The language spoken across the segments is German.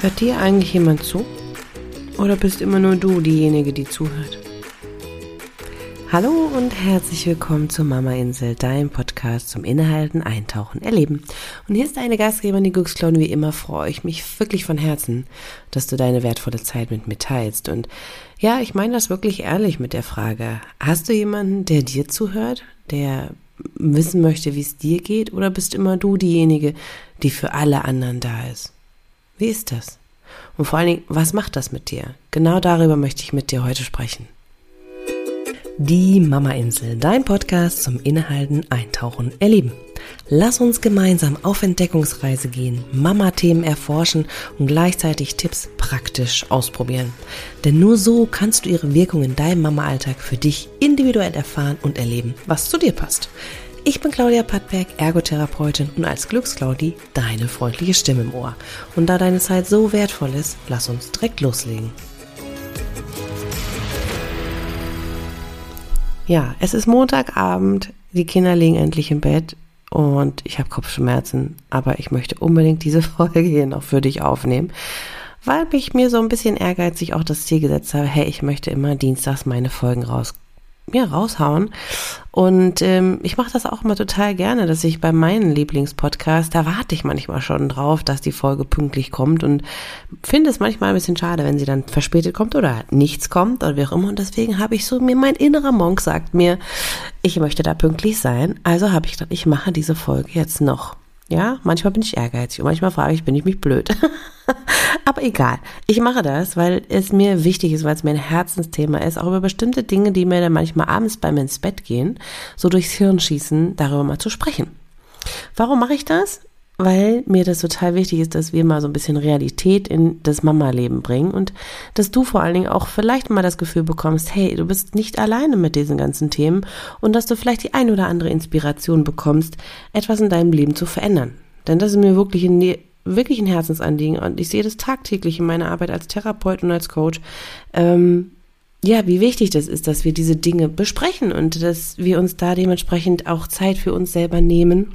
Hört dir eigentlich jemand zu? Oder bist immer nur du diejenige, die zuhört? Hallo und herzlich willkommen zur Mama Insel, deinem Podcast zum Innehalten, Eintauchen, Erleben. Und hier ist deine Gastgeberin, die Glücksklaune. Wie immer freue ich mich wirklich von Herzen, dass du deine wertvolle Zeit mit mir teilst. Und ja, ich meine das wirklich ehrlich mit der Frage. Hast du jemanden, der dir zuhört, der wissen möchte, wie es dir geht? Oder bist immer du diejenige, die für alle anderen da ist? Wie ist das? Und vor allen Dingen, was macht das mit dir? Genau darüber möchte ich mit dir heute sprechen. Die Mama Insel, dein Podcast zum Innehalten, Eintauchen, Erleben. Lass uns gemeinsam auf Entdeckungsreise gehen, Mama-Themen erforschen und gleichzeitig Tipps praktisch ausprobieren. Denn nur so kannst du ihre Wirkung in deinem Mama-Alltag für dich individuell erfahren und erleben, was zu dir passt. Ich bin Claudia Pattberg, Ergotherapeutin und als Glücksclaudi deine freundliche Stimme im Ohr. Und da deine Zeit so wertvoll ist, lass uns direkt loslegen. Ja, es ist Montagabend, die Kinder liegen endlich im Bett und ich habe Kopfschmerzen, aber ich möchte unbedingt diese Folge hier noch für dich aufnehmen, weil ich mir so ein bisschen ehrgeizig auch das Ziel gesetzt habe, hey, ich möchte immer dienstags meine Folgen raus ja, raushauen. Und ähm, ich mache das auch immer total gerne, dass ich bei meinen Lieblingspodcasts, da warte ich manchmal schon drauf, dass die Folge pünktlich kommt und finde es manchmal ein bisschen schade, wenn sie dann verspätet kommt oder nichts kommt oder wie auch immer. Und deswegen habe ich so, mir mein innerer Monk sagt mir, ich möchte da pünktlich sein. Also habe ich gedacht, ich mache diese Folge jetzt noch. Ja, manchmal bin ich ehrgeizig und manchmal frage ich, bin ich mich blöd. Aber egal. Ich mache das, weil es mir wichtig ist, weil es mir ein Herzensthema ist, auch über bestimmte Dinge, die mir dann manchmal abends beim ins Bett gehen, so durchs Hirn schießen, darüber mal zu sprechen. Warum mache ich das? weil mir das total wichtig ist, dass wir mal so ein bisschen Realität in das Mama-Leben bringen und dass du vor allen Dingen auch vielleicht mal das Gefühl bekommst, hey, du bist nicht alleine mit diesen ganzen Themen und dass du vielleicht die ein oder andere Inspiration bekommst, etwas in deinem Leben zu verändern. Denn das ist mir wirklich ein, wirklich ein Herzensanliegen und ich sehe das tagtäglich in meiner Arbeit als Therapeut und als Coach. Ähm, ja, wie wichtig das ist, dass wir diese Dinge besprechen und dass wir uns da dementsprechend auch Zeit für uns selber nehmen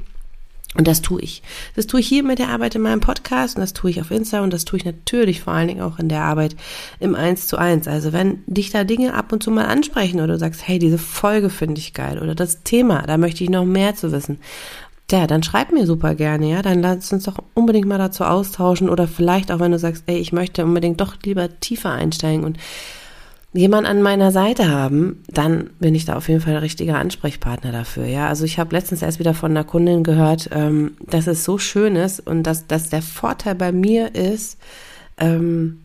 und das tue ich. Das tue ich hier mit der Arbeit in meinem Podcast und das tue ich auf Insta und das tue ich natürlich vor allen Dingen auch in der Arbeit im Eins zu eins. Also wenn dich da Dinge ab und zu mal ansprechen oder du sagst, hey, diese Folge finde ich geil oder das Thema, da möchte ich noch mehr zu wissen. Ja, dann schreib mir super gerne, ja. Dann lass uns doch unbedingt mal dazu austauschen oder vielleicht auch, wenn du sagst, ey, ich möchte unbedingt doch lieber tiefer einsteigen und jemand an meiner Seite haben, dann bin ich da auf jeden Fall der richtige Ansprechpartner dafür. Ja, also ich habe letztens erst wieder von einer Kundin gehört, ähm, dass es so schön ist und dass, dass der Vorteil bei mir ist, ähm,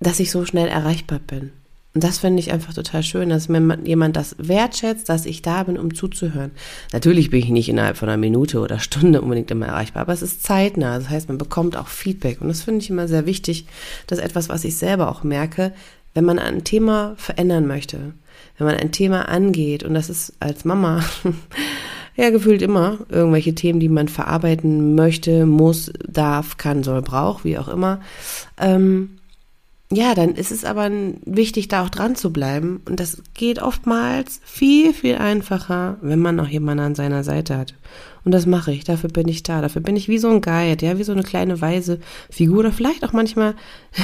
dass ich so schnell erreichbar bin. Und das finde ich einfach total schön, dass mir jemand das wertschätzt, dass ich da bin, um zuzuhören. Natürlich bin ich nicht innerhalb von einer Minute oder Stunde unbedingt immer erreichbar, aber es ist zeitnah. Das heißt, man bekommt auch Feedback. Und das finde ich immer sehr wichtig. Das ist etwas, was ich selber auch merke, wenn man ein Thema verändern möchte, wenn man ein Thema angeht, und das ist als Mama ja gefühlt immer irgendwelche Themen, die man verarbeiten möchte, muss, darf, kann, soll, braucht, wie auch immer, ähm, ja, dann ist es aber wichtig, da auch dran zu bleiben. Und das geht oftmals viel, viel einfacher, wenn man noch jemanden an seiner Seite hat. Und das mache ich. Dafür bin ich da. Dafür bin ich wie so ein Guide, ja, wie so eine kleine weise Figur. Oder vielleicht auch manchmal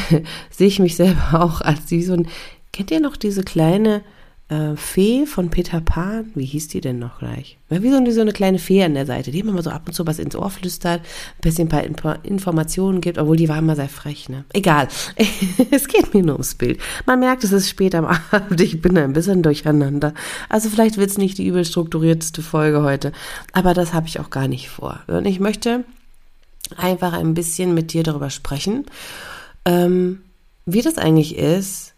sehe ich mich selber auch als wie so ein. Kennt ihr noch diese kleine äh, Fee von Peter Pan, wie hieß die denn noch gleich? Wie so, wie so eine kleine Fee an der Seite, die immer so ab und zu was ins Ohr flüstert, ein bisschen ein paar Informationen gibt, obwohl die war immer sehr frech, ne? Egal. es geht mir nur ums Bild. Man merkt, es ist spät am Abend, ich bin ein bisschen durcheinander. Also vielleicht wird es nicht die übel strukturierteste Folge heute, aber das habe ich auch gar nicht vor. Und ich möchte einfach ein bisschen mit dir darüber sprechen, ähm, wie das eigentlich ist,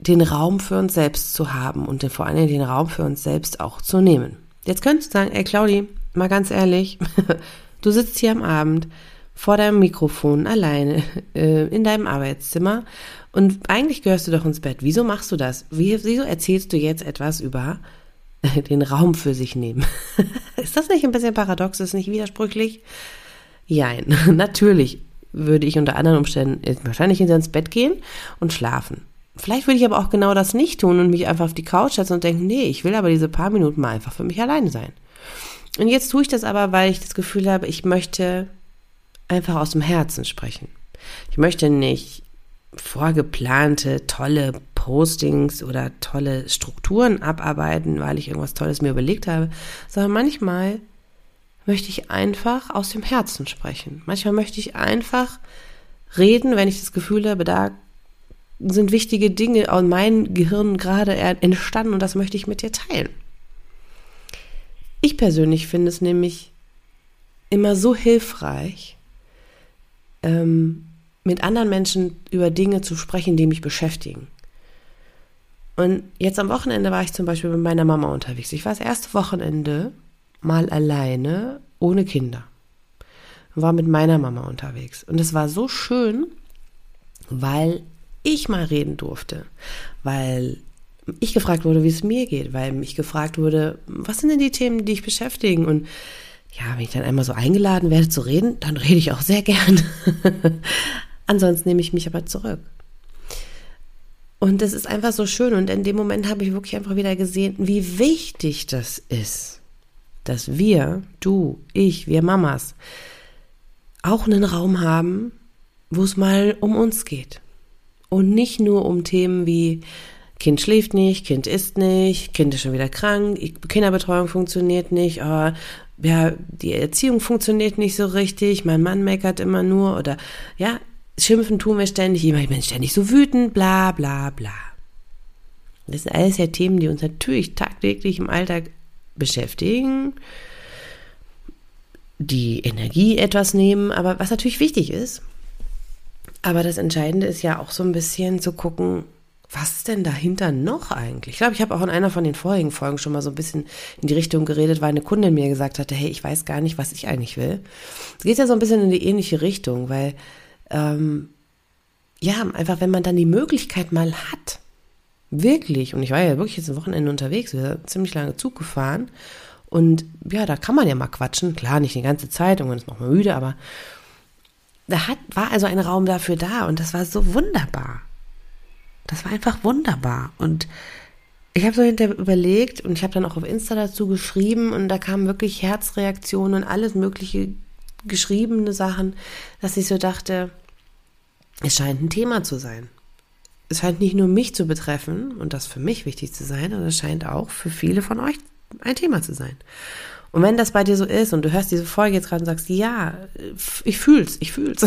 den Raum für uns selbst zu haben und vor allem den Raum für uns selbst auch zu nehmen. Jetzt könntest du sagen, ey Claudi, mal ganz ehrlich, du sitzt hier am Abend vor deinem Mikrofon alleine äh, in deinem Arbeitszimmer und eigentlich gehörst du doch ins Bett. Wieso machst du das? Wie, wieso erzählst du jetzt etwas über den Raum für sich nehmen? ist das nicht ein bisschen paradox? Ist das nicht widersprüchlich? Jein, natürlich würde ich unter anderen Umständen wahrscheinlich ins Bett gehen und schlafen. Vielleicht würde ich aber auch genau das nicht tun und mich einfach auf die Couch setzen und denken, nee, ich will aber diese paar Minuten mal einfach für mich alleine sein. Und jetzt tue ich das aber, weil ich das Gefühl habe, ich möchte einfach aus dem Herzen sprechen. Ich möchte nicht vorgeplante, tolle Postings oder tolle Strukturen abarbeiten, weil ich irgendwas Tolles mir überlegt habe, sondern manchmal möchte ich einfach aus dem Herzen sprechen. Manchmal möchte ich einfach reden, wenn ich das Gefühl habe, da sind wichtige Dinge aus meinem Gehirn gerade entstanden und das möchte ich mit dir teilen. Ich persönlich finde es nämlich immer so hilfreich, ähm, mit anderen Menschen über Dinge zu sprechen, die mich beschäftigen. Und jetzt am Wochenende war ich zum Beispiel mit meiner Mama unterwegs. Ich war das erste Wochenende mal alleine, ohne Kinder. Und war mit meiner Mama unterwegs. Und es war so schön, weil ich mal reden durfte. Weil ich gefragt wurde, wie es mir geht, weil mich gefragt wurde, was sind denn die Themen, die dich beschäftigen? Und ja, wenn ich dann einmal so eingeladen werde zu reden, dann rede ich auch sehr gern. Ansonsten nehme ich mich aber zurück. Und das ist einfach so schön. Und in dem Moment habe ich wirklich einfach wieder gesehen, wie wichtig das ist, dass wir, du, ich, wir Mamas, auch einen Raum haben, wo es mal um uns geht. Und nicht nur um Themen wie Kind schläft nicht, Kind isst nicht, Kind ist schon wieder krank, Kinderbetreuung funktioniert nicht, oh, ja, die Erziehung funktioniert nicht so richtig, mein Mann meckert immer nur oder ja, schimpfen tun wir ständig, ich bin ständig so wütend, bla bla bla. Das sind alles ja Themen, die uns natürlich tagtäglich im Alltag beschäftigen, die Energie etwas nehmen, aber was natürlich wichtig ist. Aber das Entscheidende ist ja auch so ein bisschen zu gucken, was ist denn dahinter noch eigentlich? Ich glaube, ich habe auch in einer von den vorigen Folgen schon mal so ein bisschen in die Richtung geredet, weil eine Kundin mir gesagt hatte, hey, ich weiß gar nicht, was ich eigentlich will. Es geht ja so ein bisschen in die ähnliche Richtung, weil ähm, ja, einfach wenn man dann die Möglichkeit mal hat, wirklich, und ich war ja wirklich jetzt ein Wochenende unterwegs, wir sind ziemlich lange Zug gefahren und ja, da kann man ja mal quatschen, klar, nicht die ganze Zeit, irgendwann ist man auch mal müde, aber da hat, war also ein Raum dafür da und das war so wunderbar. Das war einfach wunderbar und ich habe so hinterher überlegt und ich habe dann auch auf Insta dazu geschrieben und da kamen wirklich Herzreaktionen und alles mögliche geschriebene Sachen, dass ich so dachte, es scheint ein Thema zu sein. Es scheint nicht nur mich zu betreffen und das für mich wichtig zu sein, sondern es scheint auch für viele von euch ein Thema zu sein. Und wenn das bei dir so ist und du hörst diese Folge jetzt gerade und sagst, ja, ich fühl's, ich fühl's,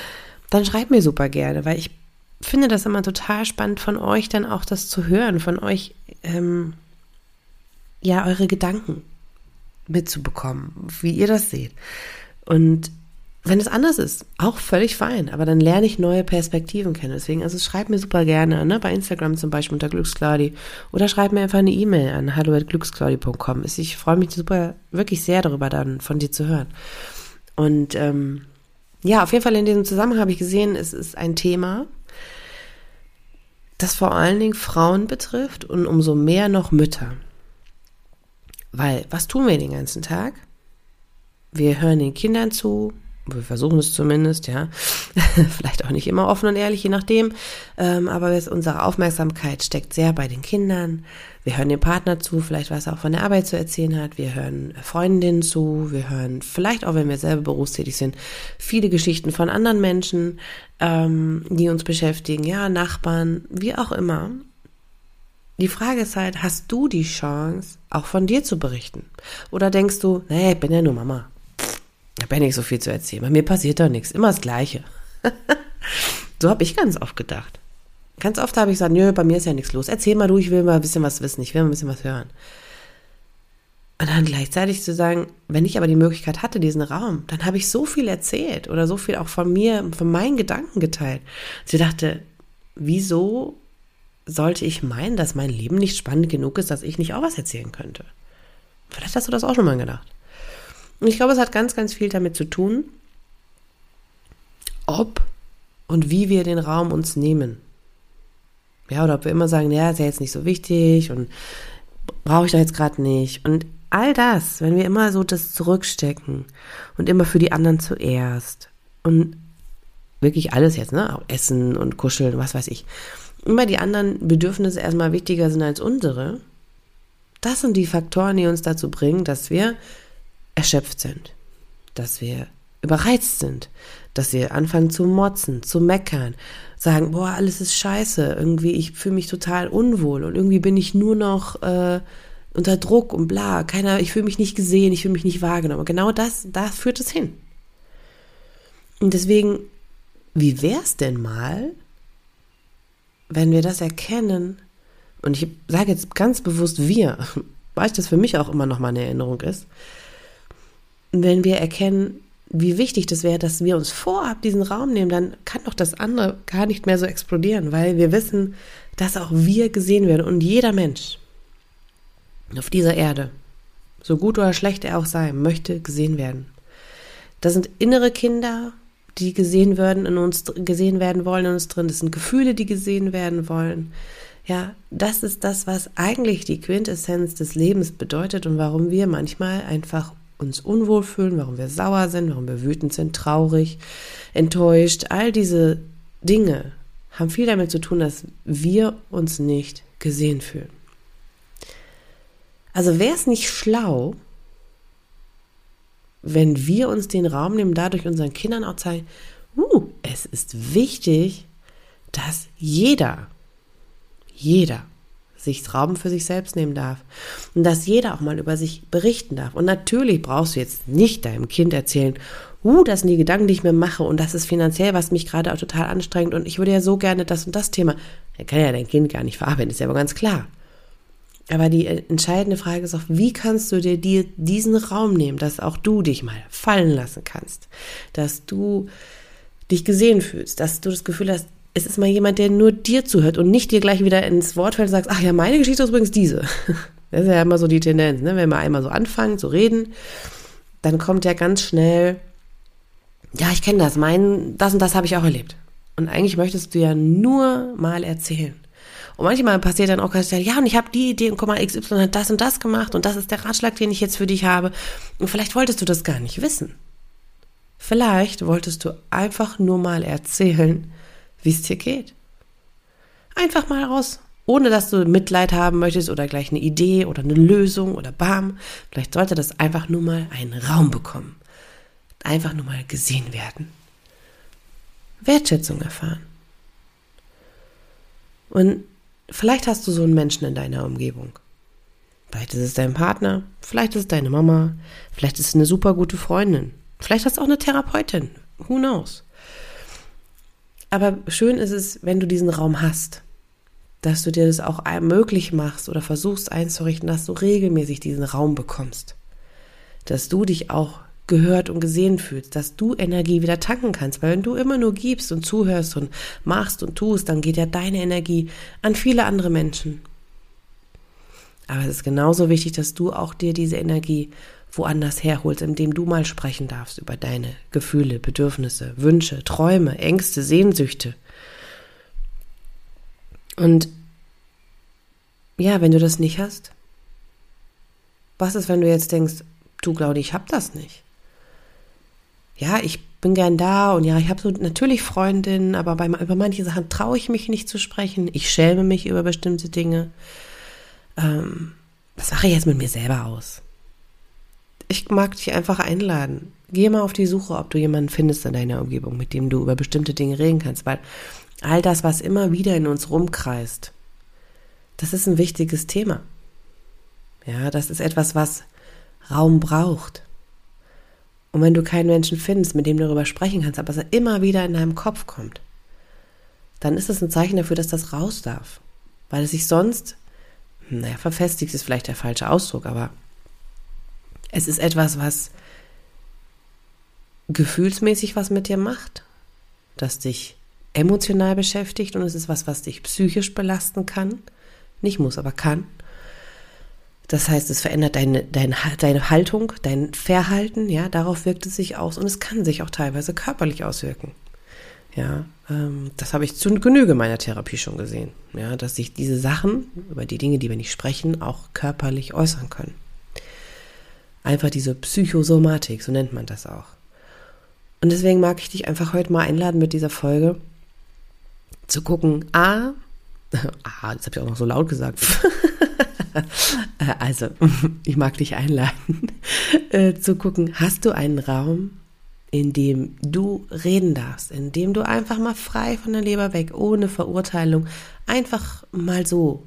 dann schreib mir super gerne, weil ich finde das immer total spannend von euch dann auch das zu hören, von euch, ähm, ja, eure Gedanken mitzubekommen, wie ihr das seht. Und wenn es anders ist, auch völlig fein, aber dann lerne ich neue Perspektiven kennen. Deswegen, also schreib mir super gerne, ne, bei Instagram zum Beispiel unter Glücksclaudi oder schreib mir einfach eine E-Mail an hallo@glücksclaudi.com. Ich freue mich super, wirklich sehr darüber, dann von dir zu hören. Und ähm, ja, auf jeden Fall in diesem Zusammenhang habe ich gesehen, es ist ein Thema, das vor allen Dingen Frauen betrifft und umso mehr noch Mütter. Weil, was tun wir den ganzen Tag? Wir hören den Kindern zu, wir versuchen es zumindest, ja. Vielleicht auch nicht immer offen und ehrlich, je nachdem. Ähm, aber unsere Aufmerksamkeit steckt sehr bei den Kindern. Wir hören dem Partner zu, vielleicht was er auch von der Arbeit zu erzählen hat. Wir hören Freundinnen zu. Wir hören vielleicht auch, wenn wir selber berufstätig sind, viele Geschichten von anderen Menschen, ähm, die uns beschäftigen. Ja, Nachbarn, wie auch immer. Die Frage ist halt, hast du die Chance, auch von dir zu berichten? Oder denkst du, nee, ich bin ja nur Mama. Ich habe ja nicht so viel zu erzählen. Bei mir passiert doch nichts. Immer das Gleiche. so habe ich ganz oft gedacht. Ganz oft habe ich gesagt, nö, bei mir ist ja nichts los. Erzähl mal du, ich will mal ein bisschen was wissen, ich will mal ein bisschen was hören. Und dann gleichzeitig zu sagen, wenn ich aber die Möglichkeit hatte, diesen Raum, dann habe ich so viel erzählt oder so viel auch von mir, von meinen Gedanken geteilt. Sie dachte, wieso sollte ich meinen, dass mein Leben nicht spannend genug ist, dass ich nicht auch was erzählen könnte? Vielleicht hast du das auch schon mal gedacht. Und ich glaube, es hat ganz, ganz viel damit zu tun, ob und wie wir den Raum uns nehmen. Ja, oder ob wir immer sagen, ja, ist ja jetzt nicht so wichtig und brauche ich doch jetzt gerade nicht. Und all das, wenn wir immer so das zurückstecken und immer für die anderen zuerst und wirklich alles jetzt, ne, auch Essen und Kuscheln, was weiß ich, immer die anderen Bedürfnisse erstmal wichtiger sind als unsere, das sind die Faktoren, die uns dazu bringen, dass wir erschöpft sind, dass wir überreizt sind, dass sie anfangen zu motzen, zu meckern, sagen, boah, alles ist scheiße, irgendwie, ich fühle mich total unwohl und irgendwie bin ich nur noch äh, unter Druck und bla, keiner, ich fühle mich nicht gesehen, ich fühle mich nicht wahrgenommen. Genau das, da führt es hin. Und deswegen, wie wär's denn mal, wenn wir das erkennen, und ich sage jetzt ganz bewusst wir, weil das für mich auch immer noch mal eine Erinnerung ist, wenn wir erkennen, wie wichtig das wäre, dass wir uns vorab diesen Raum nehmen, dann kann doch das andere gar nicht mehr so explodieren, weil wir wissen, dass auch wir gesehen werden und jeder Mensch auf dieser Erde, so gut oder schlecht er auch sei, möchte gesehen werden. Das sind innere Kinder, die gesehen werden in uns, gesehen werden wollen in uns drin. Das sind Gefühle, die gesehen werden wollen. Ja, das ist das, was eigentlich die Quintessenz des Lebens bedeutet und warum wir manchmal einfach uns unwohl fühlen, warum wir sauer sind, warum wir wütend sind, traurig, enttäuscht. All diese Dinge haben viel damit zu tun, dass wir uns nicht gesehen fühlen. Also wäre es nicht schlau, wenn wir uns den Raum nehmen, dadurch unseren Kindern auch zeigen, uh, es ist wichtig, dass jeder, jeder sich Raum für sich selbst nehmen darf und dass jeder auch mal über sich berichten darf. Und natürlich brauchst du jetzt nicht deinem Kind erzählen, uh, das sind die Gedanken, die ich mir mache und das ist finanziell, was mich gerade auch total anstrengt und ich würde ja so gerne das und das Thema. Er kann ja dein Kind gar nicht verarbeiten, ist ja aber ganz klar. Aber die entscheidende Frage ist auch, wie kannst du dir diesen Raum nehmen, dass auch du dich mal fallen lassen kannst, dass du dich gesehen fühlst, dass du das Gefühl hast, es ist mal jemand, der nur dir zuhört und nicht dir gleich wieder ins Wort fällt und sagst, ach ja, meine Geschichte ist übrigens diese. Das ist ja immer so die Tendenz, ne? wenn wir einmal so anfangen zu reden, dann kommt ja ganz schnell, ja, ich kenne das, mein, das und das habe ich auch erlebt. Und eigentlich möchtest du ja nur mal erzählen. Und manchmal passiert dann auch ganz schnell, ja, und ich habe die Idee und guck mal, XY hat das und das gemacht und das ist der Ratschlag, den ich jetzt für dich habe. Und vielleicht wolltest du das gar nicht wissen. Vielleicht wolltest du einfach nur mal erzählen, wie es dir geht. Einfach mal raus. Ohne dass du Mitleid haben möchtest oder gleich eine Idee oder eine Lösung oder bam. Vielleicht sollte das einfach nur mal einen Raum bekommen. Einfach nur mal gesehen werden. Wertschätzung erfahren. Und vielleicht hast du so einen Menschen in deiner Umgebung. Vielleicht ist es dein Partner, vielleicht ist es deine Mama, vielleicht ist es eine super gute Freundin, vielleicht hast du auch eine Therapeutin. Who knows? Aber schön ist es, wenn du diesen Raum hast, dass du dir das auch möglich machst oder versuchst einzurichten, dass du regelmäßig diesen Raum bekommst. Dass du dich auch gehört und gesehen fühlst, dass du Energie wieder tanken kannst, weil wenn du immer nur gibst und zuhörst und machst und tust, dann geht ja deine Energie an viele andere Menschen. Aber es ist genauso wichtig, dass du auch dir diese Energie woanders herholst, indem du mal sprechen darfst über deine Gefühle, Bedürfnisse, Wünsche, Träume, Ängste, Sehnsüchte. Und ja, wenn du das nicht hast, was ist, wenn du jetzt denkst, du Claudia, ich hab das nicht? Ja, ich bin gern da und ja, ich habe so natürlich Freundinnen, aber bei, über manche Sachen traue ich mich nicht zu sprechen. Ich schäme mich über bestimmte Dinge. Ähm, was mache ich jetzt mit mir selber aus? Ich mag dich einfach einladen. Geh mal auf die Suche, ob du jemanden findest in deiner Umgebung, mit dem du über bestimmte Dinge reden kannst, weil all das, was immer wieder in uns rumkreist, das ist ein wichtiges Thema. Ja, das ist etwas, was Raum braucht. Und wenn du keinen Menschen findest, mit dem du darüber sprechen kannst, aber es immer wieder in deinem Kopf kommt, dann ist es ein Zeichen dafür, dass das raus darf. Weil es sich sonst, naja, verfestigt ist vielleicht der falsche Ausdruck, aber es ist etwas, was gefühlsmäßig was mit dir macht, das dich emotional beschäftigt und es ist was, was dich psychisch belasten kann. Nicht muss, aber kann. Das heißt, es verändert deine, deine, deine Haltung, dein Verhalten, ja, darauf wirkt es sich aus und es kann sich auch teilweise körperlich auswirken. Ja, ähm, das habe ich zu Genüge meiner Therapie schon gesehen. Ja, dass sich diese Sachen, über die Dinge, die wir nicht sprechen, auch körperlich äußern können. Einfach diese Psychosomatik, so nennt man das auch. Und deswegen mag ich dich einfach heute mal einladen mit dieser Folge zu gucken, A, ah, das habe ich auch noch so laut gesagt. also, ich mag dich einladen, äh, zu gucken, hast du einen Raum, indem du reden darfst, indem du einfach mal frei von der Leber weg, ohne Verurteilung, einfach mal so,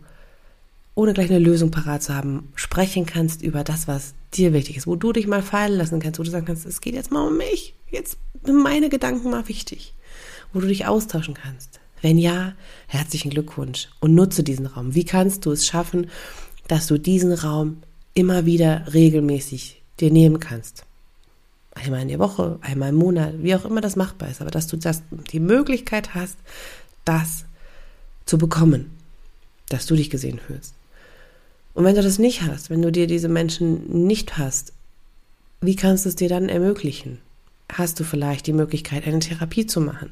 ohne gleich eine Lösung parat zu haben, sprechen kannst über das, was dir wichtig ist, wo du dich mal fallen lassen kannst, wo du sagen kannst, es geht jetzt mal um mich, jetzt sind meine Gedanken mal wichtig, wo du dich austauschen kannst. Wenn ja, herzlichen Glückwunsch und nutze diesen Raum. Wie kannst du es schaffen, dass du diesen Raum immer wieder regelmäßig dir nehmen kannst? Einmal in der Woche, einmal im Monat, wie auch immer das machbar ist, aber dass du das, die Möglichkeit hast, das zu bekommen, dass du dich gesehen fühlst. Und wenn du das nicht hast, wenn du dir diese Menschen nicht hast, wie kannst du es dir dann ermöglichen? Hast du vielleicht die Möglichkeit, eine Therapie zu machen?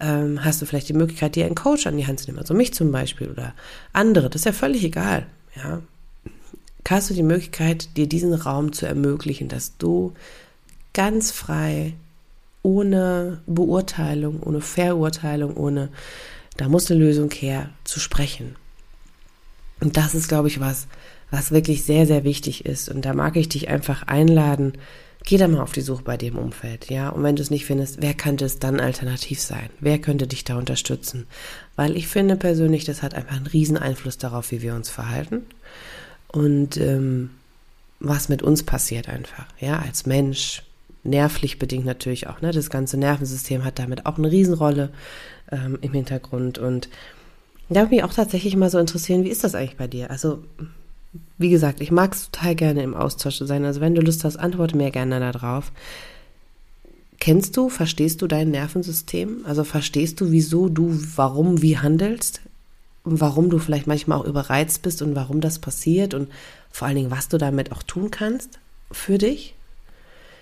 Ähm, hast du vielleicht die Möglichkeit, dir einen Coach an die Hand zu nehmen, also mich zum Beispiel oder andere, das ist ja völlig egal, ja. Hast du die Möglichkeit, dir diesen Raum zu ermöglichen, dass du ganz frei, ohne Beurteilung, ohne Verurteilung, ohne, da muss eine Lösung her, zu sprechen. Und das ist, glaube ich, was, was wirklich sehr, sehr wichtig ist. Und da mag ich dich einfach einladen, geh da mal auf die Suche bei dem Umfeld, ja. Und wenn du es nicht findest, wer könnte es dann alternativ sein? Wer könnte dich da unterstützen? Weil ich finde persönlich, das hat einfach einen riesen Einfluss darauf, wie wir uns verhalten. Und ähm, was mit uns passiert einfach, ja, als Mensch, nervlich bedingt natürlich auch, ne? Das ganze Nervensystem hat damit auch eine Riesenrolle ähm, im Hintergrund. Und da würde mich auch tatsächlich mal so interessieren, wie ist das eigentlich bei dir? Also, wie gesagt, ich mag es total gerne im Austausch sein. Also, wenn du Lust hast, antworte mir gerne darauf. Kennst du, verstehst du dein Nervensystem? Also verstehst du, wieso du, warum, wie handelst? Und warum du vielleicht manchmal auch überreizt bist und warum das passiert und vor allen Dingen, was du damit auch tun kannst für dich?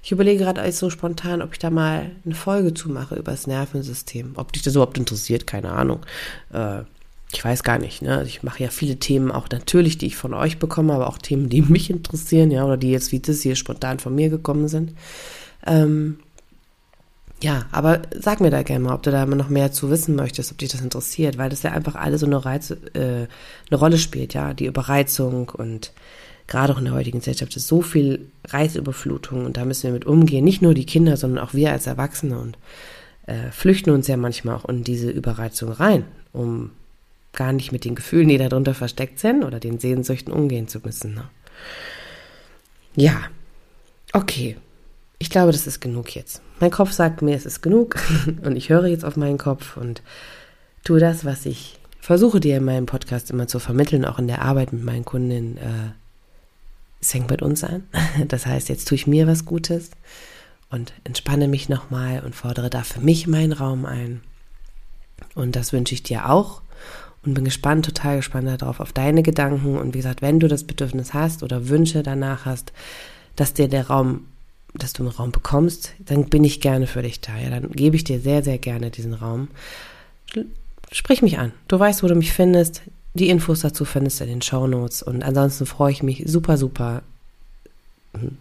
Ich überlege gerade alles so spontan, ob ich da mal eine Folge zu mache über das Nervensystem. Ob dich das überhaupt interessiert, keine Ahnung. Äh, ich weiß gar nicht, ne? Ich mache ja viele Themen auch natürlich, die ich von euch bekomme, aber auch Themen, die mich interessieren, ja, oder die jetzt wie das hier spontan von mir gekommen sind. Ähm, ja, aber sag mir da gerne mal, ob du da noch mehr zu wissen möchtest, ob dich das interessiert, weil das ja einfach alle so eine Reiz, äh, eine Rolle spielt, ja, die Überreizung und gerade auch in der heutigen Gesellschaft ist so viel Reizüberflutung und da müssen wir mit umgehen. Nicht nur die Kinder, sondern auch wir als Erwachsene und äh, flüchten uns ja manchmal auch in diese Überreizung rein, um gar nicht mit den Gefühlen, die darunter versteckt sind oder den Sehnsüchten umgehen zu müssen. Ne? Ja, okay. Ich glaube, das ist genug jetzt. Mein Kopf sagt mir, es ist genug und ich höre jetzt auf meinen Kopf und tue das, was ich versuche dir in meinem Podcast immer zu vermitteln, auch in der Arbeit mit meinen Kundinnen. Äh, es fängt mit uns an. Das heißt, jetzt tue ich mir was Gutes und entspanne mich nochmal und fordere da für mich meinen Raum ein. Und das wünsche ich dir auch und bin gespannt, total gespannt darauf, auf deine Gedanken. Und wie gesagt, wenn du das Bedürfnis hast oder Wünsche danach hast, dass dir der Raum, dass du einen Raum bekommst, dann bin ich gerne für dich da. Ja, dann gebe ich dir sehr, sehr gerne diesen Raum. Sprich mich an. Du weißt, wo du mich findest. Die Infos dazu findest du in den Show Notes. Und ansonsten freue ich mich super, super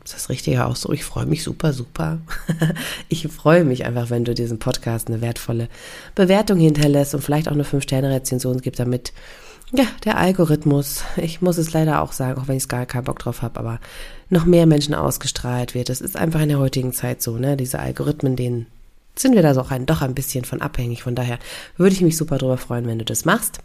ist das richtige Ausdruck? Ich freue mich super, super. ich freue mich einfach, wenn du diesen Podcast eine wertvolle Bewertung hinterlässt und vielleicht auch eine 5-Sterne-Rezension gibt, damit ja, der Algorithmus, ich muss es leider auch sagen, auch wenn ich gar keinen Bock drauf habe, aber noch mehr Menschen ausgestrahlt wird. Das ist einfach in der heutigen Zeit so, ne? Diese Algorithmen, denen sind wir da so auch ein, doch ein bisschen von abhängig. Von daher würde ich mich super drüber freuen, wenn du das machst.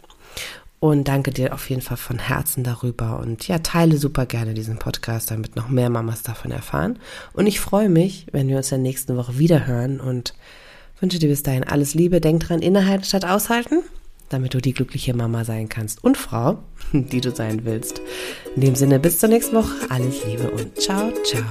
Und danke dir auf jeden Fall von Herzen darüber. Und ja, teile super gerne diesen Podcast, damit noch mehr Mamas davon erfahren. Und ich freue mich, wenn wir uns in der nächsten Woche wieder hören und wünsche dir bis dahin alles Liebe. Denk dran, innehalten statt aushalten, damit du die glückliche Mama sein kannst und Frau, die du sein willst. In dem Sinne, bis zur nächsten Woche. Alles Liebe und ciao, ciao.